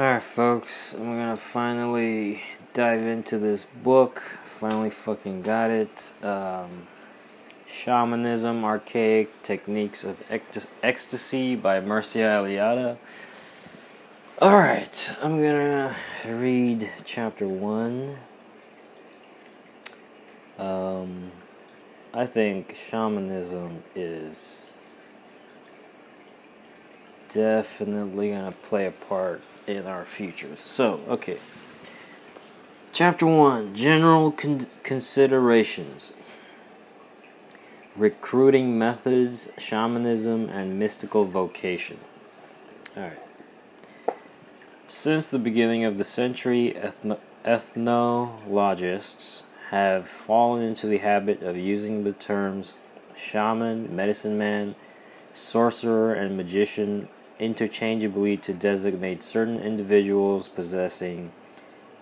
Alright, folks, I'm gonna finally dive into this book. Finally, fucking got it. Um, Shamanism Archaic Techniques of Ecstasy by Mircea Eliade. Alright, I'm gonna read chapter 1. Um, I think shamanism is definitely gonna play a part in our future. So, okay. Chapter 1 General con- Considerations Recruiting Methods, Shamanism, and Mystical Vocation. Alright. Since the beginning of the century, ethno- ethnologists have fallen into the habit of using the terms shaman, medicine man, sorcerer, and magician interchangeably to designate certain individuals possessing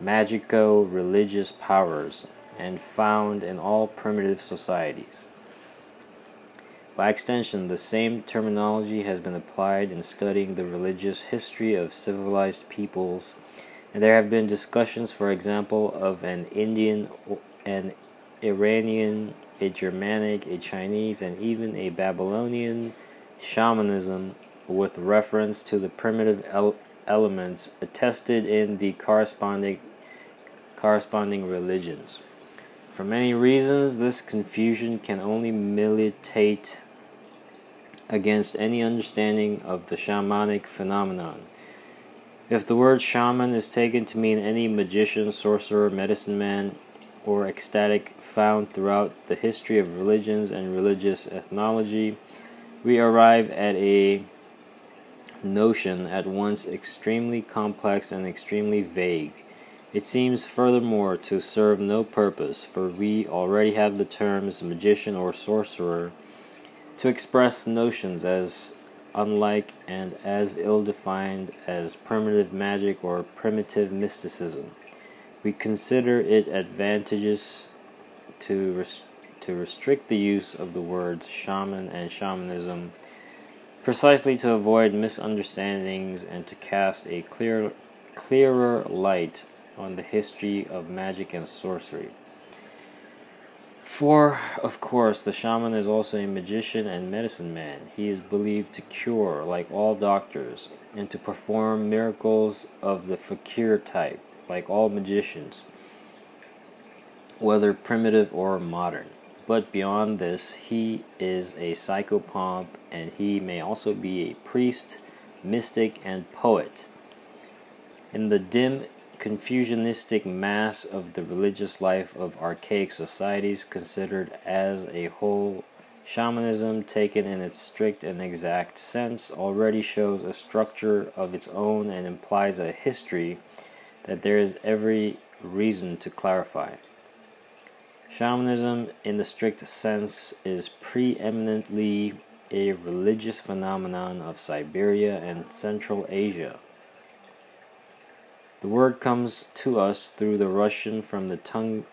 magico religious powers and found in all primitive societies. By extension, the same terminology has been applied in studying the religious history of civilized peoples, and there have been discussions, for example, of an Indian, an Iranian, a Germanic, a Chinese, and even a Babylonian shamanism with reference to the primitive el- elements attested in the corresponding corresponding religions. For many reasons, this confusion can only militate against any understanding of the shamanic phenomenon. If the word shaman is taken to mean any magician, sorcerer, medicine man, or ecstatic found throughout the history of religions and religious ethnology, we arrive at a notion at once extremely complex and extremely vague. It seems furthermore to serve no purpose, for we already have the terms magician or sorcerer to express notions as unlike and as ill defined as primitive magic or primitive mysticism. We consider it advantageous to, res- to restrict the use of the words shaman and shamanism precisely to avoid misunderstandings and to cast a clear, clearer light on the history of magic and sorcery. For, of course, the shaman is also a magician and medicine man. He is believed to cure, like all doctors, and to perform miracles of the fakir type, like all magicians, whether primitive or modern. But beyond this, he is a psychopomp and he may also be a priest, mystic, and poet. In the dim confusionistic mass of the religious life of archaic societies considered as a whole, shamanism, taken in its strict and exact sense, already shows a structure of its own and implies a history that there is every reason to clarify. Shamanism, in the strict sense, is preeminently a religious phenomenon of Siberia and Central Asia. The word comes to us through the Russian from the Tung-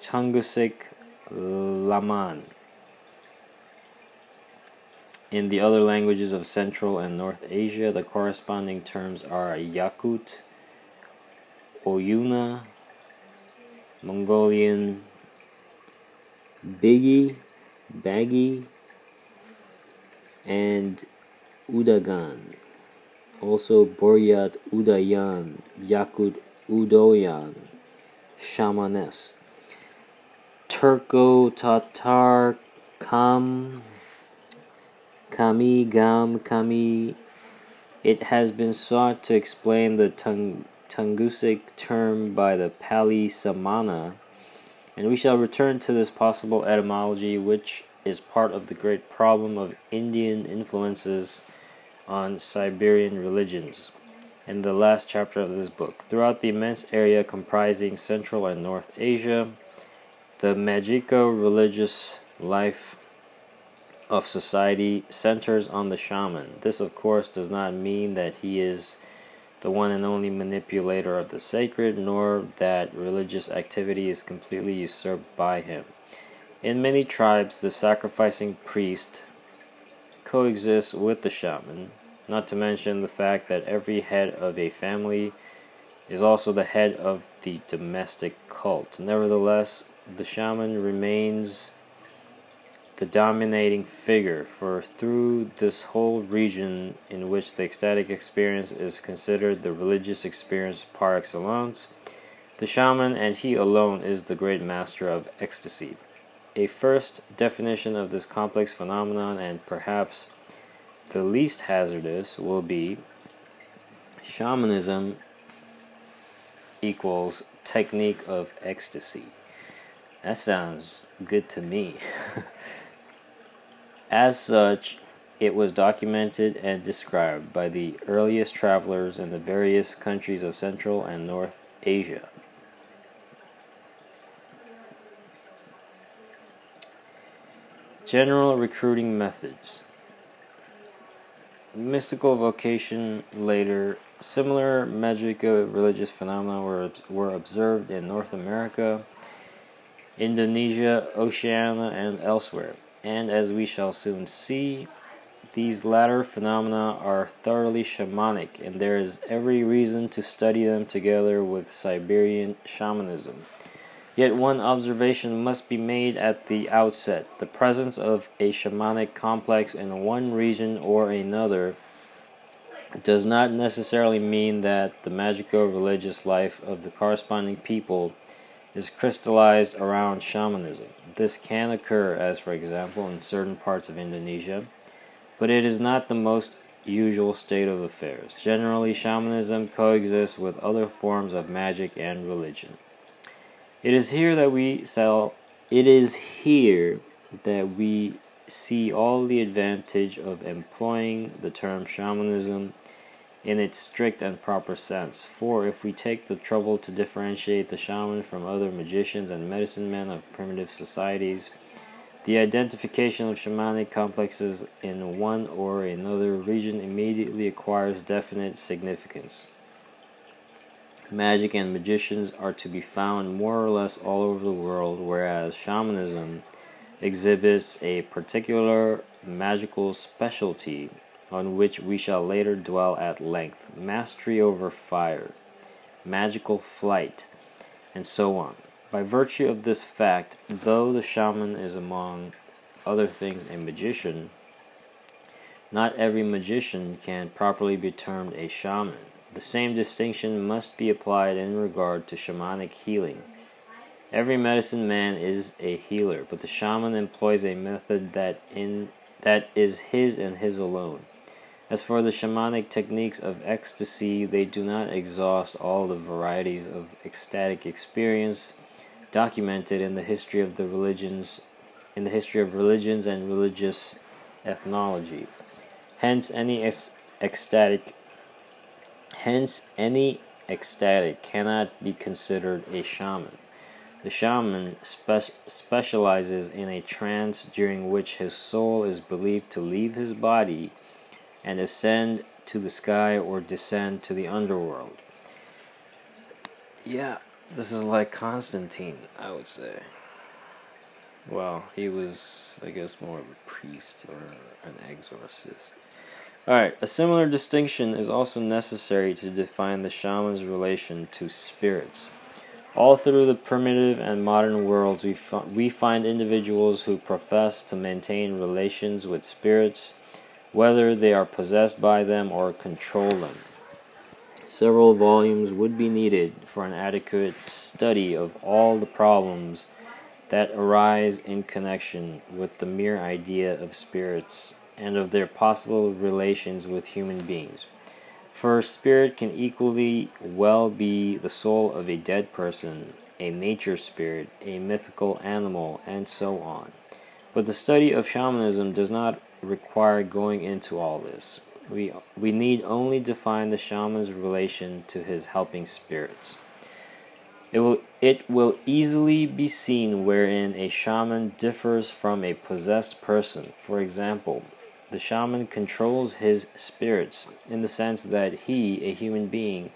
Tungusic Laman. In the other languages of Central and North Asia, the corresponding terms are Yakut, Oyuna, Mongolian, Biggie, Baggy, and Udagan. Also Buryat Udayan, Yakut Udoyan, Shamanes. Turco Tatar Kam Kami Gam Kami. It has been sought to explain the tongue Tungusic term by the Pali Samana, and we shall return to this possible etymology, which is part of the great problem of Indian influences on Siberian religions, in the last chapter of this book. Throughout the immense area comprising Central and North Asia, the magico religious life of society centers on the shaman. This, of course, does not mean that he is the one and only manipulator of the sacred, nor that religious activity is completely usurped by him. In many tribes, the sacrificing priest coexists with the shaman, not to mention the fact that every head of a family is also the head of the domestic cult. Nevertheless, the shaman remains the dominating figure, for through this whole region in which the ecstatic experience is considered the religious experience par excellence, the shaman and he alone is the great master of ecstasy. A first definition of this complex phenomenon, and perhaps the least hazardous, will be shamanism equals technique of ecstasy. That sounds good to me. As such, it was documented and described by the earliest travelers in the various countries of Central and North Asia. General recruiting methods. Mystical vocation later. Similar magical religious phenomena were, were observed in North America, Indonesia, Oceania, and elsewhere and as we shall soon see, these latter phenomena are thoroughly shamanic, and there is every reason to study them together with Siberian shamanism. Yet one observation must be made at the outset. The presence of a shamanic complex in one region or another does not necessarily mean that the magical religious life of the corresponding people is crystallized around shamanism. This can occur, as for example, in certain parts of Indonesia, but it is not the most usual state of affairs. Generally, shamanism coexists with other forms of magic and religion. It is here that we sell it is here that we see all the advantage of employing the term shamanism in its strict and proper sense. For if we take the trouble to differentiate the shaman from other magicians and medicine men of primitive societies, the identification of shamanic complexes in one or another region immediately acquires definite significance. Magic and magicians are to be found more or less all over the world, whereas shamanism exhibits a particular magical specialty on which we shall later dwell at length mastery over fire, magical flight, and so on. By virtue of this fact, though the shaman is among other things a magician, not every magician can properly be termed a shaman. The same distinction must be applied in regard to shamanic healing. Every medicine man is a healer, but the shaman employs a method that in that is his and his alone. As for the shamanic techniques of ecstasy, they do not exhaust all the varieties of ecstatic experience documented in the history of the religions in the history of religions and religious ethnology. Hence any ex- ecstatic hence any ecstatic cannot be considered a shaman. The shaman spe- specializes in a trance during which his soul is believed to leave his body and ascend to the sky or descend to the underworld. Yeah, this is like Constantine, I would say. Well, he was, I guess, more of a priest or an exorcist. Alright, a similar distinction is also necessary to define the shaman's relation to spirits. All through the primitive and modern worlds, we, we find individuals who profess to maintain relations with spirits whether they are possessed by them or control them. Several volumes would be needed for an adequate study of all the problems that arise in connection with the mere idea of spirits and of their possible relations with human beings. For spirit can equally well be the soul of a dead person, a nature spirit, a mythical animal, and so on. But the study of shamanism does not require going into all this. We, we need only define the shaman's relation to his helping spirits. It will, it will easily be seen wherein a shaman differs from a possessed person. For example, the shaman controls his spirits in the sense that he, a human being,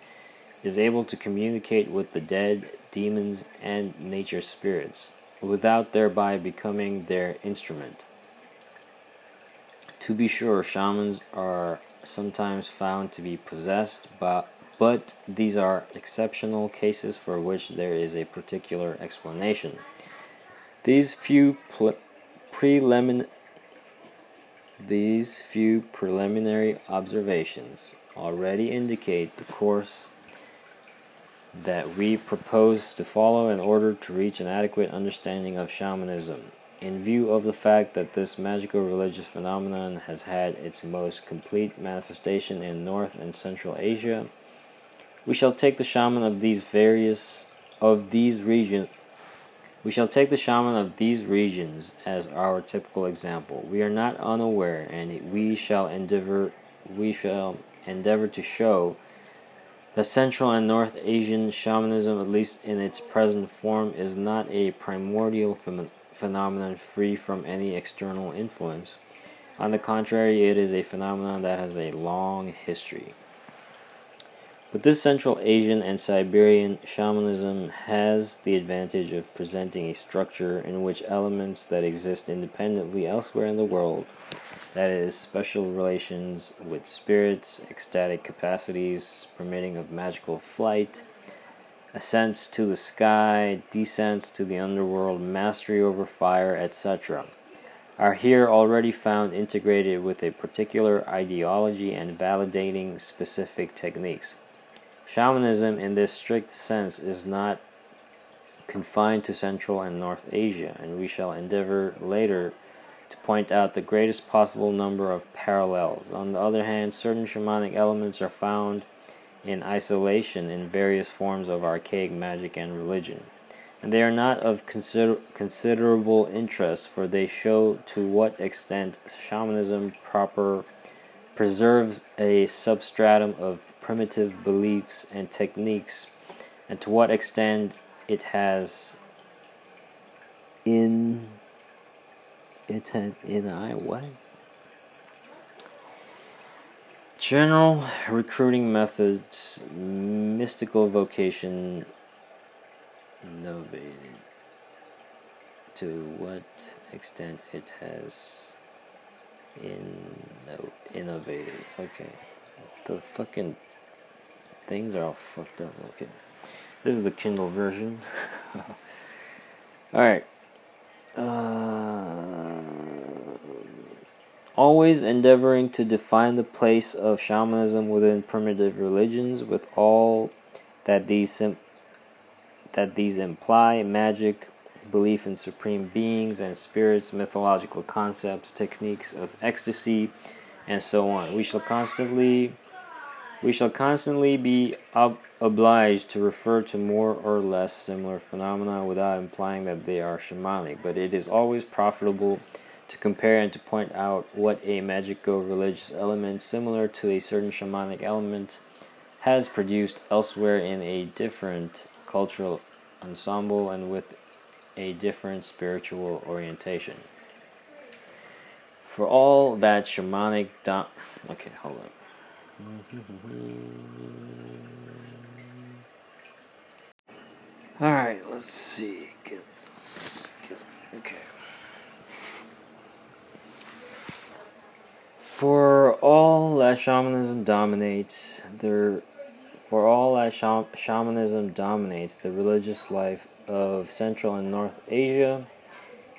is able to communicate with the dead, demons, and nature spirits without thereby becoming their instrument. To be sure, shamans are sometimes found to be possessed, but, but these are exceptional cases for which there is a particular explanation. These few prelimin- these few preliminary observations already indicate the course that we propose to follow in order to reach an adequate understanding of shamanism. In view of the fact that this magical religious phenomenon has had its most complete manifestation in North and Central Asia, we shall take the shaman of these various of these regions we shall take the shaman of these regions as our typical example. We are not unaware and we shall endeavor we shall endeavor to show that Central and North Asian shamanism, at least in its present form, is not a primordial ph- phenomenon free from any external influence. On the contrary, it is a phenomenon that has a long history. But this Central Asian and Siberian shamanism has the advantage of presenting a structure in which elements that exist independently elsewhere in the world that is, special relations with spirits, ecstatic capacities, permitting of magical flight, ascents to the sky, descents to the underworld, mastery over fire, etc., are here already found integrated with a particular ideology and validating specific techniques. Shamanism, in this strict sense, is not confined to Central and North Asia, and we shall endeavor later to point out the greatest possible number of parallels. On the other hand, certain shamanic elements are found in isolation in various forms of archaic magic and religion. And they are not of consider- considerable interest, for they show to what extent shamanism proper preserves a substratum of primitive beliefs and techniques, and to what extent it has in it has in I what? General recruiting methods, mystical vocation, innovated. To what extent it has in innovated. Okay. The fucking things are all fucked up. Okay. This is the Kindle version. Alright. Always endeavoring to define the place of shamanism within primitive religions with all that these sim- that these imply magic belief in supreme beings and spirits mythological concepts techniques of ecstasy and so on. We shall constantly we shall constantly be ob- obliged to refer to more or less similar phenomena without implying that they are shamanic, but it is always profitable to compare and to point out what a magico religious element similar to a certain shamanic element has produced elsewhere in a different cultural ensemble and with a different spiritual orientation. For all that shamanic. Do- okay, hold up. All right, let's see. Get, get, okay. For all that shamanism dominates, there, for all that shamanism dominates the religious life of Central and North Asia,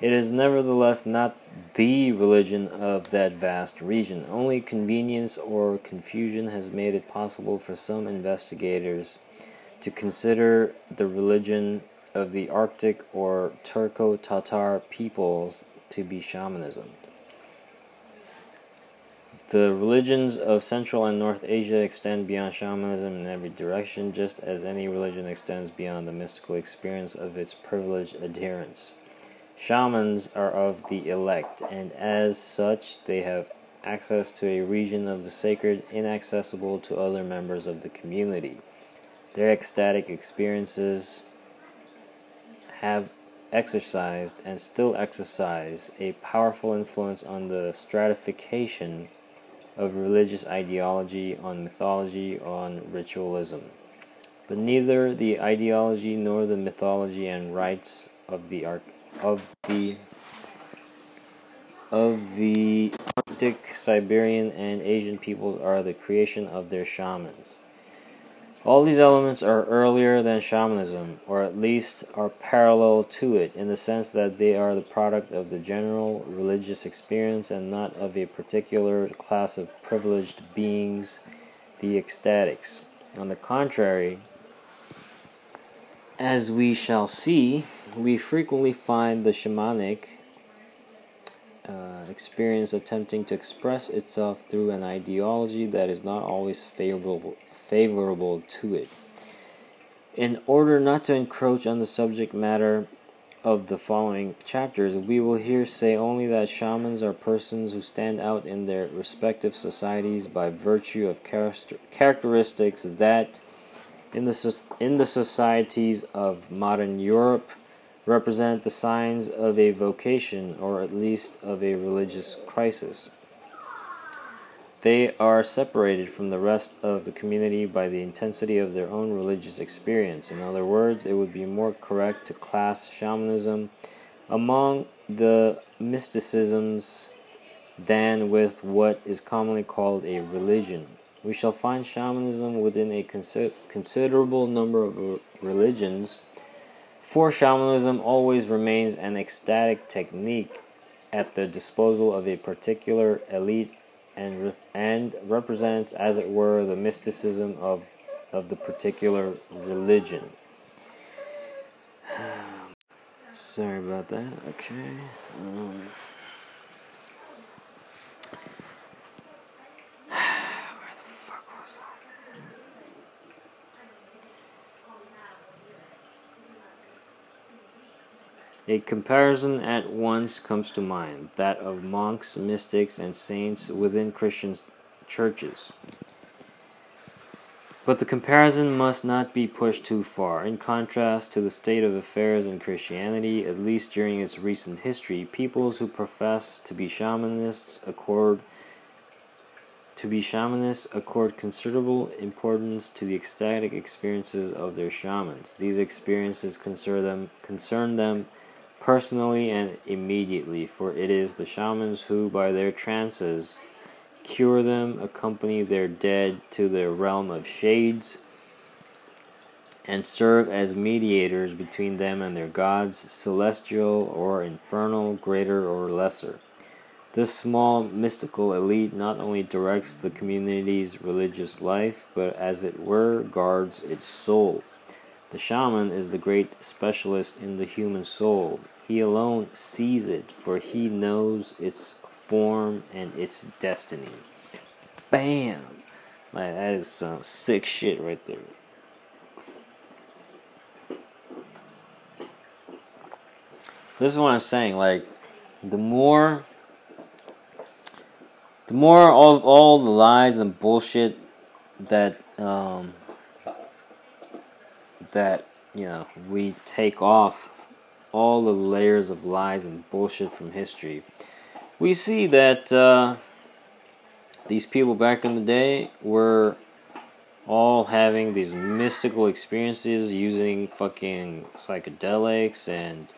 it is nevertheless not the religion of that vast region. Only convenience or confusion has made it possible for some investigators to consider the religion of the Arctic or Turco Tatar peoples to be shamanism. The religions of Central and North Asia extend beyond shamanism in every direction, just as any religion extends beyond the mystical experience of its privileged adherents. Shamans are of the elect, and as such, they have access to a region of the sacred inaccessible to other members of the community. Their ecstatic experiences have exercised and still exercise a powerful influence on the stratification of religious ideology, on mythology, on ritualism. But neither the ideology nor the mythology and rites of the arch of the of the Arctic, Siberian, and Asian peoples are the creation of their shamans. All these elements are earlier than shamanism, or at least are parallel to it, in the sense that they are the product of the general religious experience and not of a particular class of privileged beings, the ecstatics. On the contrary, as we shall see, we frequently find the shamanic uh, experience attempting to express itself through an ideology that is not always favorable favorable to it. In order not to encroach on the subject matter of the following chapters, we will here say only that shamans are persons who stand out in their respective societies by virtue of characteristics that, in the, in the societies of modern Europe, represent the signs of a vocation or at least of a religious crisis. They are separated from the rest of the community by the intensity of their own religious experience. In other words, it would be more correct to class shamanism among the mysticisms than with what is commonly called a religion. We shall find shamanism within a consi- considerable number of religions, for shamanism always remains an ecstatic technique at the disposal of a particular elite and re- and represents, as it were, the mysticism of of the particular religion. Sorry about that. Okay. Um, A comparison at once comes to mind that of monks, mystics, and saints within Christian churches. But the comparison must not be pushed too far. In contrast to the state of affairs in Christianity, at least during its recent history, peoples who profess to be shamanists accord to be shamanists accord considerable importance to the ecstatic experiences of their shamans. These experiences concern them concern them personally and immediately, for it is the shamans who, by their trances, cure them, accompany their dead to the realm of shades, and serve as mediators between them and their gods, celestial or infernal, greater or lesser. This small mystical elite not only directs the community's religious life, but as it were, guards its soul. The shaman is the great specialist in the human soul. He alone sees it, for he knows its form and its destiny. Bam! Like, that is some sick shit right there. This is what I'm saying. Like, the more, the more of all the lies and bullshit that um, that you know we take off all the layers of lies and bullshit from history, we see that uh, these people back in the day were all having these mystical experiences using fucking psychedelics and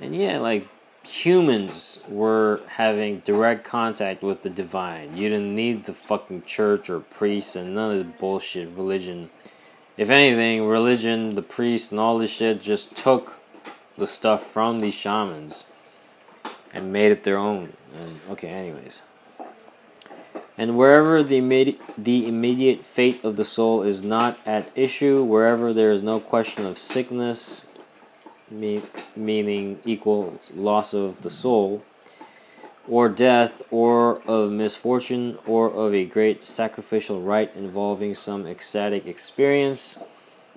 and yeah like humans were having direct contact with the divine. You didn't need the fucking church or priests and none of the bullshit religion. If anything religion the priests and all this shit just took the stuff from these shamans and made it their own. And okay, anyways. And wherever the immediate, the immediate fate of the soul is not at issue, wherever there is no question of sickness, me, meaning equals loss of the soul, or death, or of misfortune, or of a great sacrificial rite involving some ecstatic experience,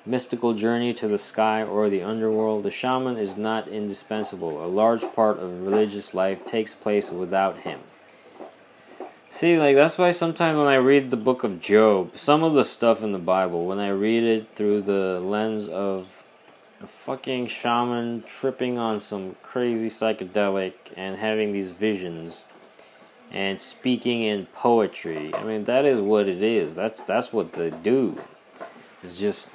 mystical journey to the sky or the underworld, the shaman is not indispensable. A large part of religious life takes place without him. See, like, that's why sometimes when I read the book of Job, some of the stuff in the Bible, when I read it through the lens of a fucking shaman tripping on some crazy psychedelic and having these visions and speaking in poetry, I mean, that is what it is. That's, that's what they do. It's just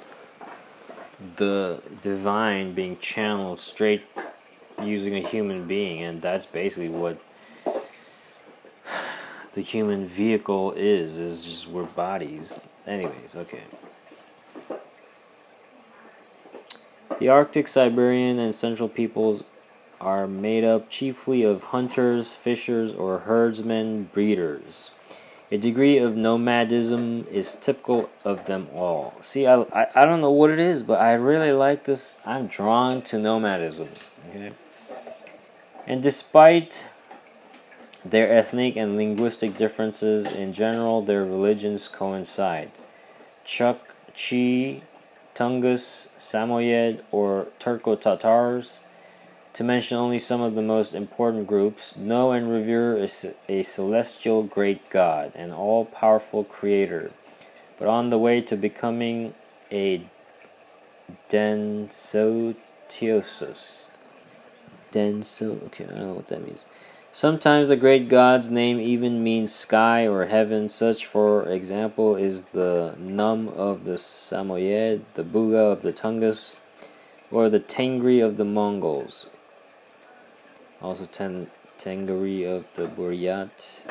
the divine being channeled straight using a human being, and that's basically what the human vehicle is. Is just we're bodies. Anyways, okay. The Arctic, Siberian, and Central peoples are made up chiefly of hunters, fishers, or herdsmen, breeders. A degree of nomadism is typical of them all. See, I, I, I don't know what it is, but I really like this. I'm drawn to nomadism. Okay? And despite their ethnic and linguistic differences, in general, their religions coincide. Chukchi, Tungus, Samoyed, or Turco Tatars to mention only some of the most important groups, know and revere a, a celestial great God, an all powerful creator, but on the way to becoming a Densotiosus. Denso, okay, I don't know what that means. Sometimes the great god's name even means sky or heaven. Such, for example, is the Num of the Samoyed, the Buga of the Tungus, or the Tengri of the Mongols also Ten, Tengri of the Buryat,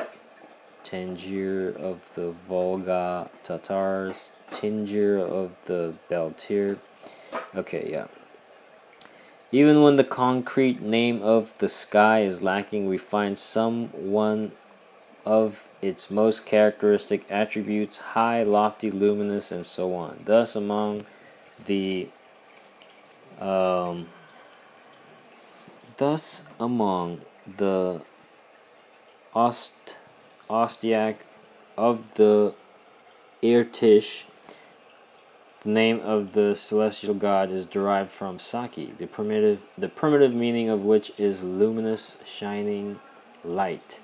Tangir of the Volga Tatars, Tingir of the Baltir. Okay, yeah. Even when the concrete name of the sky is lacking, we find some one of its most characteristic attributes high, lofty, luminous, and so on. Thus, among the um, Thus, among the Ost, Ostiak of the Irtish, the name of the celestial god is derived from Saki, the primitive, the primitive meaning of which is luminous, shining light.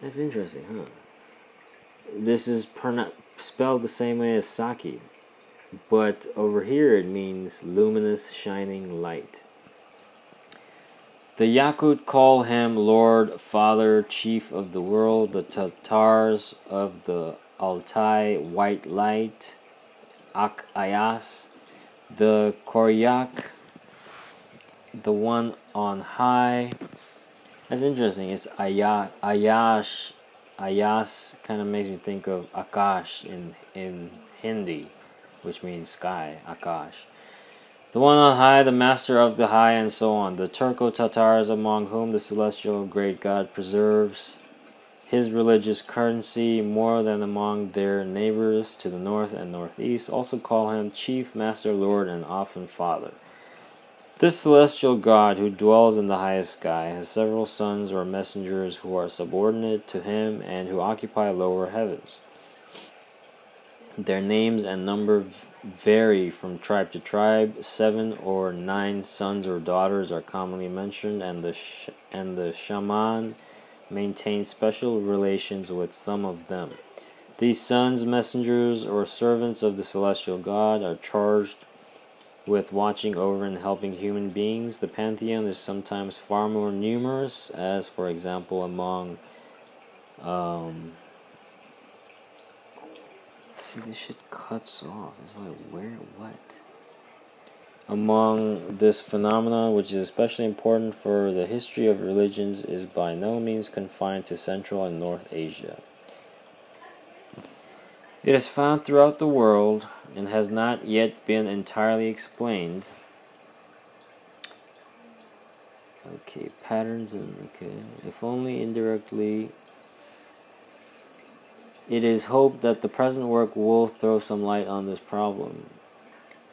That's interesting, huh? This is spelled the same way as Saki, but over here it means luminous, shining light. The Yakut call him Lord, Father, Chief of the world. The Tatars of the Altai, White Light, Ak Ayas. The Koryak, the one on high. That's interesting. It's Ayash. Ayas kind of makes me think of Akash in, in Hindi, which means sky, Akash the one on high, the master of the high, and so on. The Turco Tatars, among whom the celestial great God preserves his religious currency more than among their neighbors to the north and northeast, also call him chief, master, lord, and often father. This celestial God who dwells in the highest sky has several sons or messengers who are subordinate to him and who occupy lower heavens. Their names and number vary from tribe to tribe. Seven or nine sons or daughters are commonly mentioned, and the sh- and the shaman maintains special relations with some of them. These sons, messengers, or servants of the celestial god are charged with watching over and helping human beings. The pantheon is sometimes far more numerous, as for example among um, See, this shit cuts off. It's like, where, what? Among this phenomenon, which is especially important for the history of religions, is by no means confined to Central and North Asia. It is found throughout the world and has not yet been entirely explained. Okay, patterns and okay, if only indirectly it is hoped that the present work will throw some light on this problem.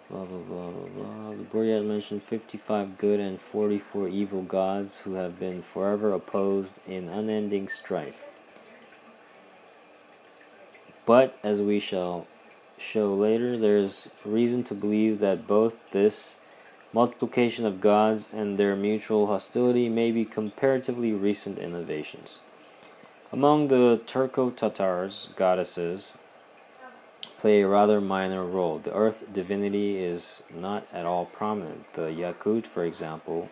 Blah blah blah blah blah. The Buryat mentioned 55 good and 44 evil gods who have been forever opposed in unending strife. But, as we shall show later, there is reason to believe that both this multiplication of gods and their mutual hostility may be comparatively recent innovations. Among the Turco Tatars, goddesses play a rather minor role. The earth divinity is not at all prominent. The Yakut, for example,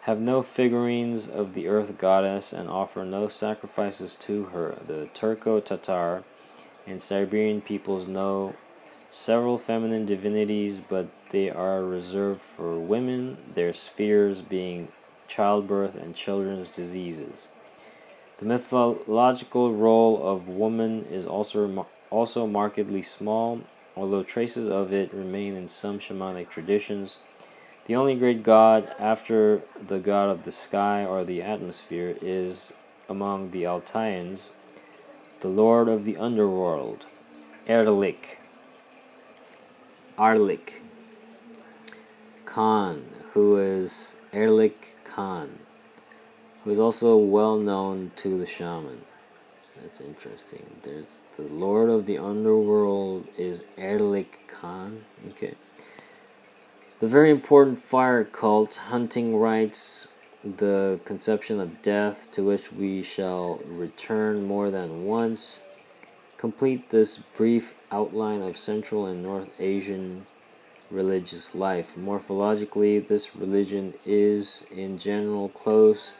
have no figurines of the earth goddess and offer no sacrifices to her. The Turco Tatar and Siberian peoples know several feminine divinities, but they are reserved for women, their spheres being childbirth and children's diseases. The mythological role of woman is also also markedly small, although traces of it remain in some shamanic traditions. The only great god after the god of the sky or the atmosphere is among the Altaians, the lord of the underworld, Erlik. Arlik Khan, who is Erlik Khan, who is also well known to the shaman. That's interesting. There's the lord of the underworld is Erlik Khan. Okay. The very important fire cult, hunting rites, the conception of death, to which we shall return more than once, complete this brief outline of Central and North Asian religious life. Morphologically, this religion is in general close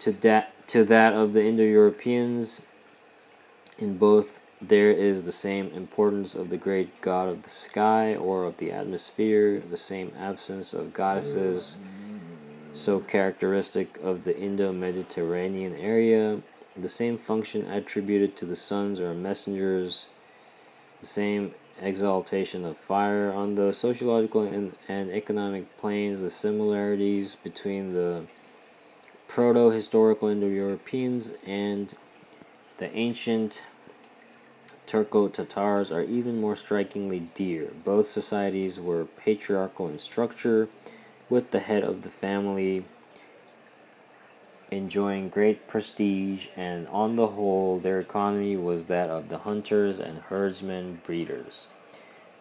to that, to that of the Indo Europeans. In both there is the same importance of the great god of the sky or of the atmosphere, the same absence of goddesses, so characteristic of the Indo Mediterranean area, the same function attributed to the sons or messengers, the same exaltation of fire. On the sociological and, and economic planes, the similarities between the proto historical Indo Europeans and the ancient Turco Tatars are even more strikingly dear. Both societies were patriarchal in structure, with the head of the family enjoying great prestige, and on the whole, their economy was that of the hunters and herdsmen breeders.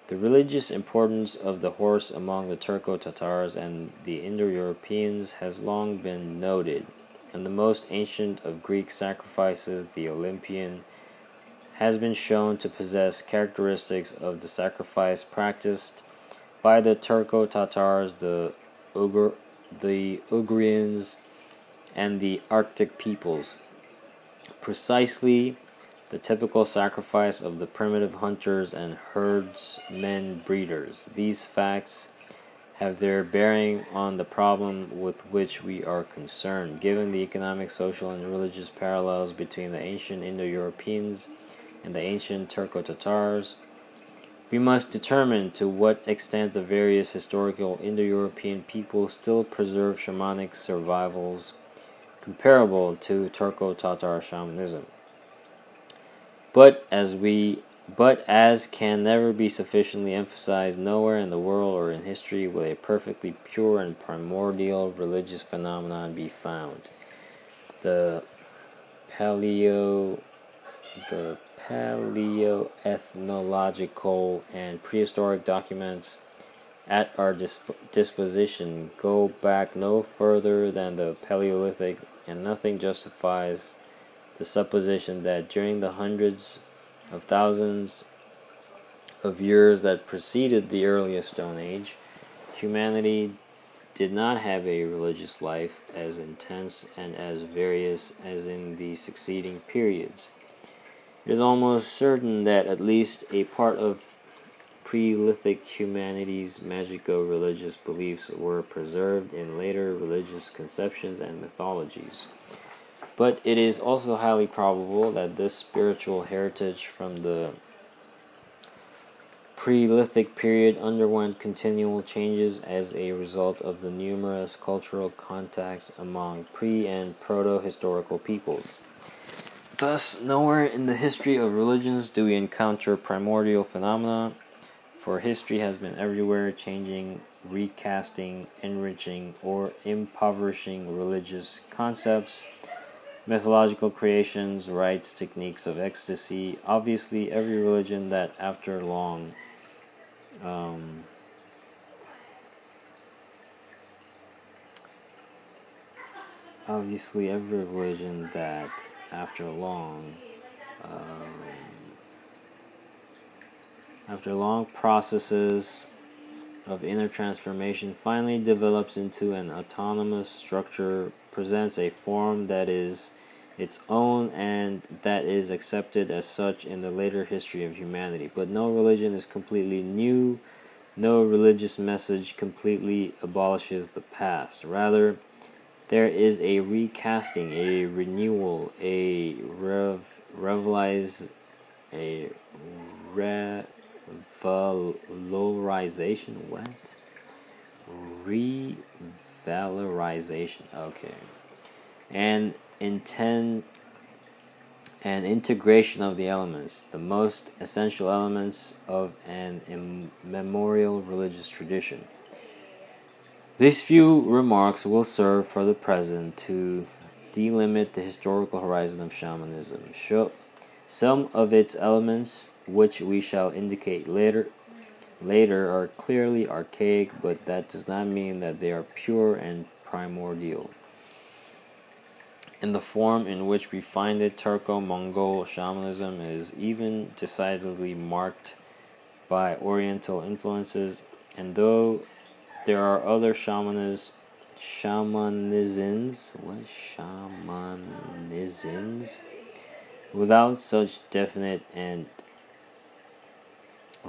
The religious importance of the horse among the Turco Tatars and the Indo Europeans has long been noted, and the most ancient of Greek sacrifices, the Olympian, has been shown to possess characteristics of the sacrifice practiced by the Turco Tatars, the Ugur, the Ugrians, and the Arctic peoples. Precisely the typical sacrifice of the primitive hunters and herdsmen breeders. These facts have their bearing on the problem with which we are concerned, given the economic, social, and religious parallels between the ancient Indo Europeans and the ancient Turco Tatars. We must determine to what extent the various historical Indo European peoples still preserve shamanic survivals comparable to Turco Tatar shamanism. But as we but as can never be sufficiently emphasized, nowhere in the world or in history will a perfectly pure and primordial religious phenomenon be found. The paleo the paleoethnological and prehistoric documents at our disp- disposition go back no further than the Paleolithic, and nothing justifies the supposition that during the hundreds of thousands of years that preceded the earliest Stone Age, humanity did not have a religious life as intense and as various as in the succeeding periods. It is almost certain that at least a part of Preolithic humanity's magico religious beliefs were preserved in later religious conceptions and mythologies. But it is also highly probable that this spiritual heritage from the Preolithic period underwent continual changes as a result of the numerous cultural contacts among pre and proto historical peoples. Thus, nowhere in the history of religions do we encounter primordial phenomena, for history has been everywhere changing, recasting, enriching, or impoverishing religious concepts, mythological creations, rites, techniques of ecstasy. Obviously, every religion that after long um, obviously every religion that after long um, after long processes of inner transformation finally develops into an autonomous structure presents a form that is its own and that is accepted as such in the later history of humanity but no religion is completely new no religious message completely abolishes the past rather there is a recasting, a renewal, a rev, revelize, a revalorization. What? Revalorization. Okay. And intend and integration of the elements, the most essential elements of an immemorial religious tradition. These few remarks will serve for the present to delimit the historical horizon of shamanism. Some of its elements, which we shall indicate later, later are clearly archaic, but that does not mean that they are pure and primordial. In the form in which we find it, Turco Mongol shamanism is even decidedly marked by Oriental influences, and though there are other shamanisms, shamanisms, what shamanisms, without such definite and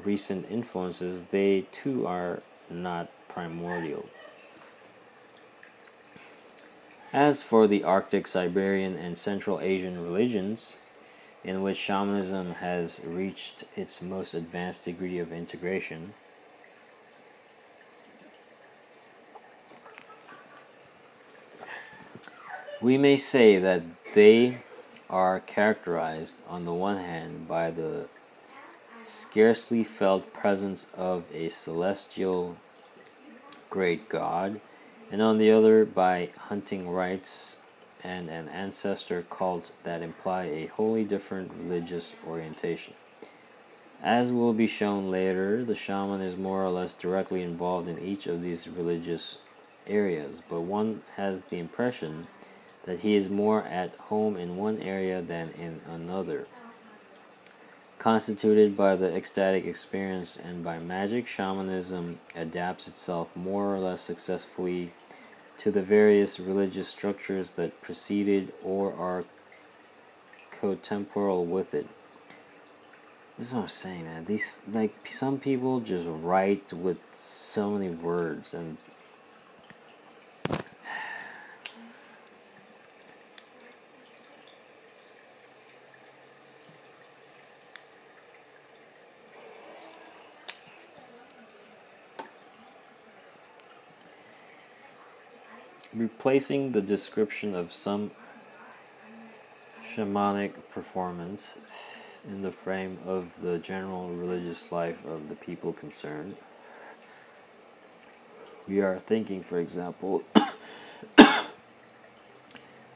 recent influences, they too are not primordial. As for the Arctic, Siberian, and Central Asian religions, in which shamanism has reached its most advanced degree of integration, we may say that they are characterized, on the one hand, by the scarcely felt presence of a celestial great god and on the other by hunting rites and an ancestor cult that imply a wholly different religious orientation. As will be shown later, the shaman is more or less directly involved in each of these religious areas, but one has the impression that he is more at home in one area than in another. Constituted by the ecstatic experience and by magic, shamanism adapts itself more or less successfully to the various religious structures that preceded or are cotemporal with it. This is what I'm saying, man. These like some people just write with so many words and replacing the description of some shamanic performance in the frame of the general religious life of the people concerned. We are thinking, for example,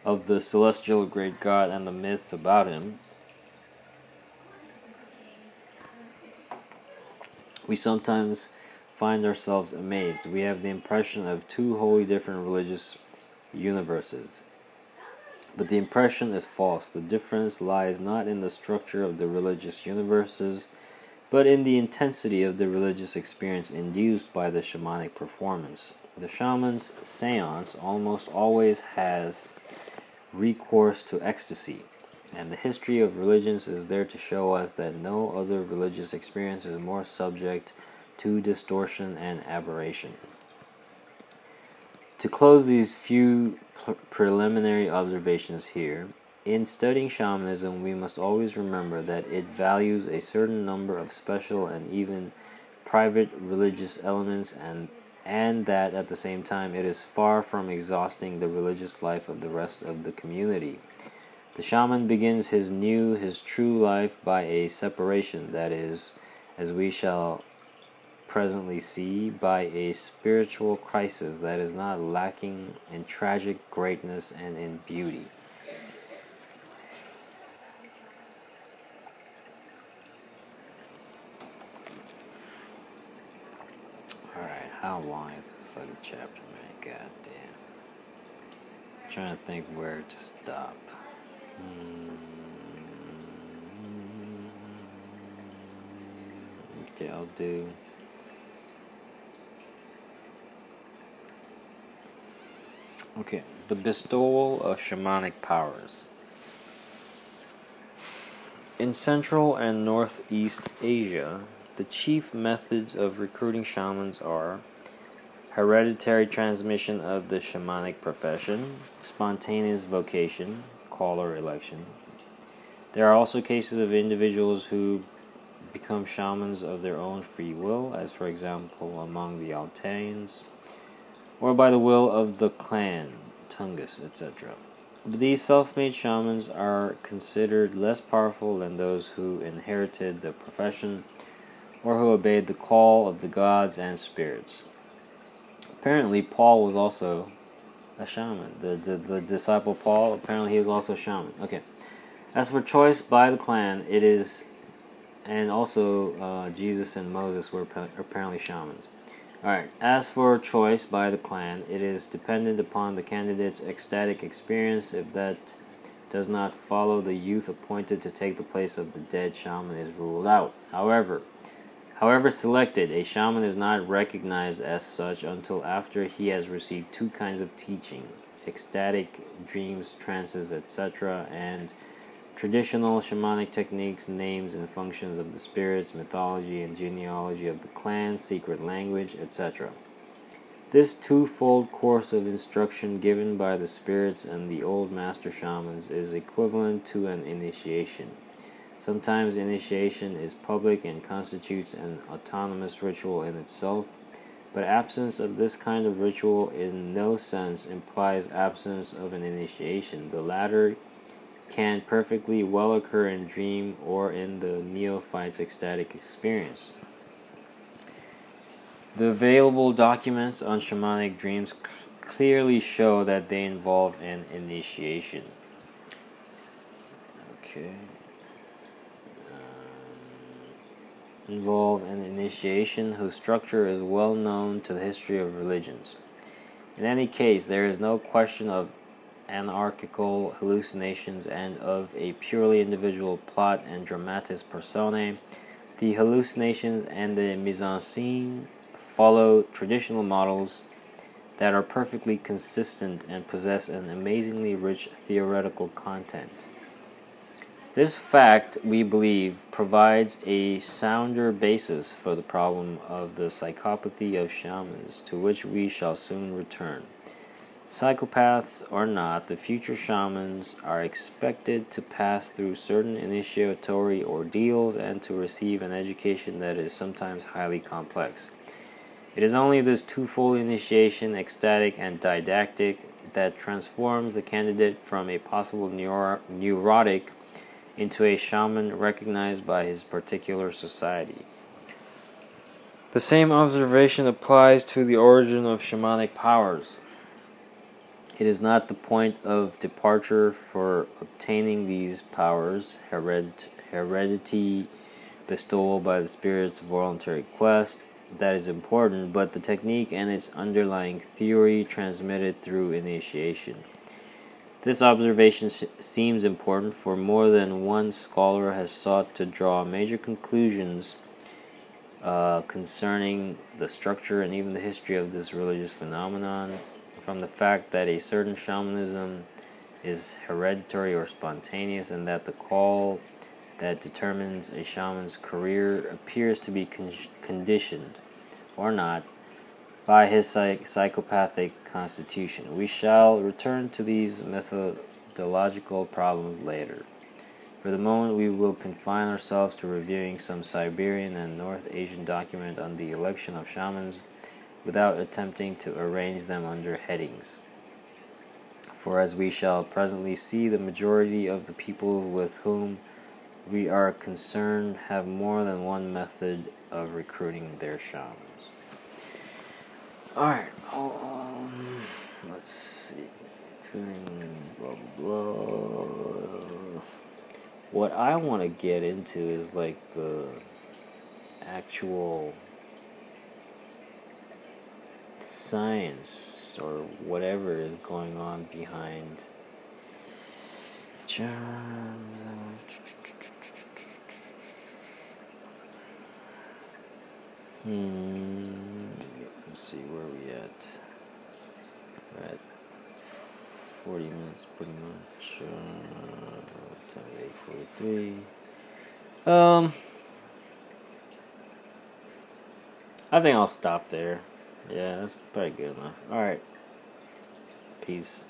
of the celestial great God and the myths about him. We sometimes find ourselves amazed. We have the impression of two wholly different religious universes. But the impression is false. The difference lies not in the structure of the religious universes, but in the intensity of the religious experience induced by the shamanic performance. The shaman's seance almost always has recourse to ecstasy, and the history of religions is there to show us that no other religious experience is more subject to distortion and aberration. To close these few preliminary observations here, in studying shamanism, we must always remember that it values a certain number of special and even private religious elements and and that at the same time it is far from exhausting the religious life of the rest of the community. The shaman begins his new, his true life by a separation that is, as we shall presently see by a spiritual crisis that is not lacking in tragic greatness and in beauty. Alright, how long is this fucking chapter, man? God damn. I'm trying to think where to stop. Hmm. Okay, I'll do. Okay, the bestowal of shamanic powers. In Central and Northeast Asia, the chief methods of recruiting shamans are hereditary transmission of the shamanic profession, spontaneous vocation, call or election. There are also cases of individuals who become shamans of their own free will, as for example among the Altaians, or by the will of the clan, Tungus, etc. But these self made shamans are considered less powerful than those who inherited the profession or who obeyed the call of the gods and spirits. Apparently, Paul was also a shaman. The, the, the disciple Paul, apparently, he was also a shaman. Okay. As for choice by the clan, it is, and also uh, Jesus and Moses were apparently shamans. Alright, as for choice by the clan, it is dependent upon the candidate's ecstatic experience. If that does not follow, the youth appointed to take the place of the dead shaman is ruled out. However, However selected, a shaman is not recognized as such until after he has received two kinds of teaching ecstatic dreams, trances, etc., and traditional shamanic techniques, names and functions of the spirits, mythology and genealogy of the clan, secret language, etc. This twofold course of instruction given by the spirits and the old master shamans is equivalent to an initiation. Sometimes initiation is public and constitutes an autonomous ritual in itself, but absence of this kind of ritual in no sense implies absence of an initiation. The latter can perfectly well occur in dream or in the neophyte's ecstatic experience. The available documents on shamanic dreams c- clearly show that they involve an initiation. Okay. Um, involve an initiation whose structure is well known to the history of religions. In any case, there is no question of anarchical hallucinations and of a purely individual plot and dramatis personae. The hallucinations and the mise en scene follow traditional models that are perfectly consistent and possess an amazingly rich theoretical content. This fact, we believe, provides a sounder basis for the problem of the psychopathy of shamans, to which we shall soon return. Psychopaths or not, the future shamans are expected to pass through certain initiatory ordeals and to receive an education that is sometimes highly complex. It is only this twofold initiation, ecstatic and didactic, that transforms the candidate from a possible neuro- neurotic into a shaman recognized by his particular society. The same observation applies to the origin of shamanic powers. It is not the point of departure for obtaining these powers, heredit- heredity, bestowal by the spirits, voluntary quest, that is important, but the technique and its underlying theory transmitted through initiation. This observation seems important, for more than one scholar has sought to draw major conclusions uh, concerning the structure and even the history of this religious phenomenon from the fact that a certain shamanism is hereditary or spontaneous, and that the call that determines a shaman's career appears to be con- conditioned or not by his psych- psychopathic constitution. We shall return to these methodological problems later. For the moment, we will confine ourselves to reviewing some Siberian and North Asian document on the election of shamans without attempting to arrange them under headings. For as we shall presently see, the majority of the people with whom we are concerned have more than one method of recruiting their shamans. Alright, um, let's see. Blah, blah, blah. What I want to get into is like the actual science or whatever is going on behind. Hmm. Let's see where we at. We're at 40 minutes pretty much. Uh, time 843. Um, I think I'll stop there. Yeah, that's probably good enough. Alright. Peace.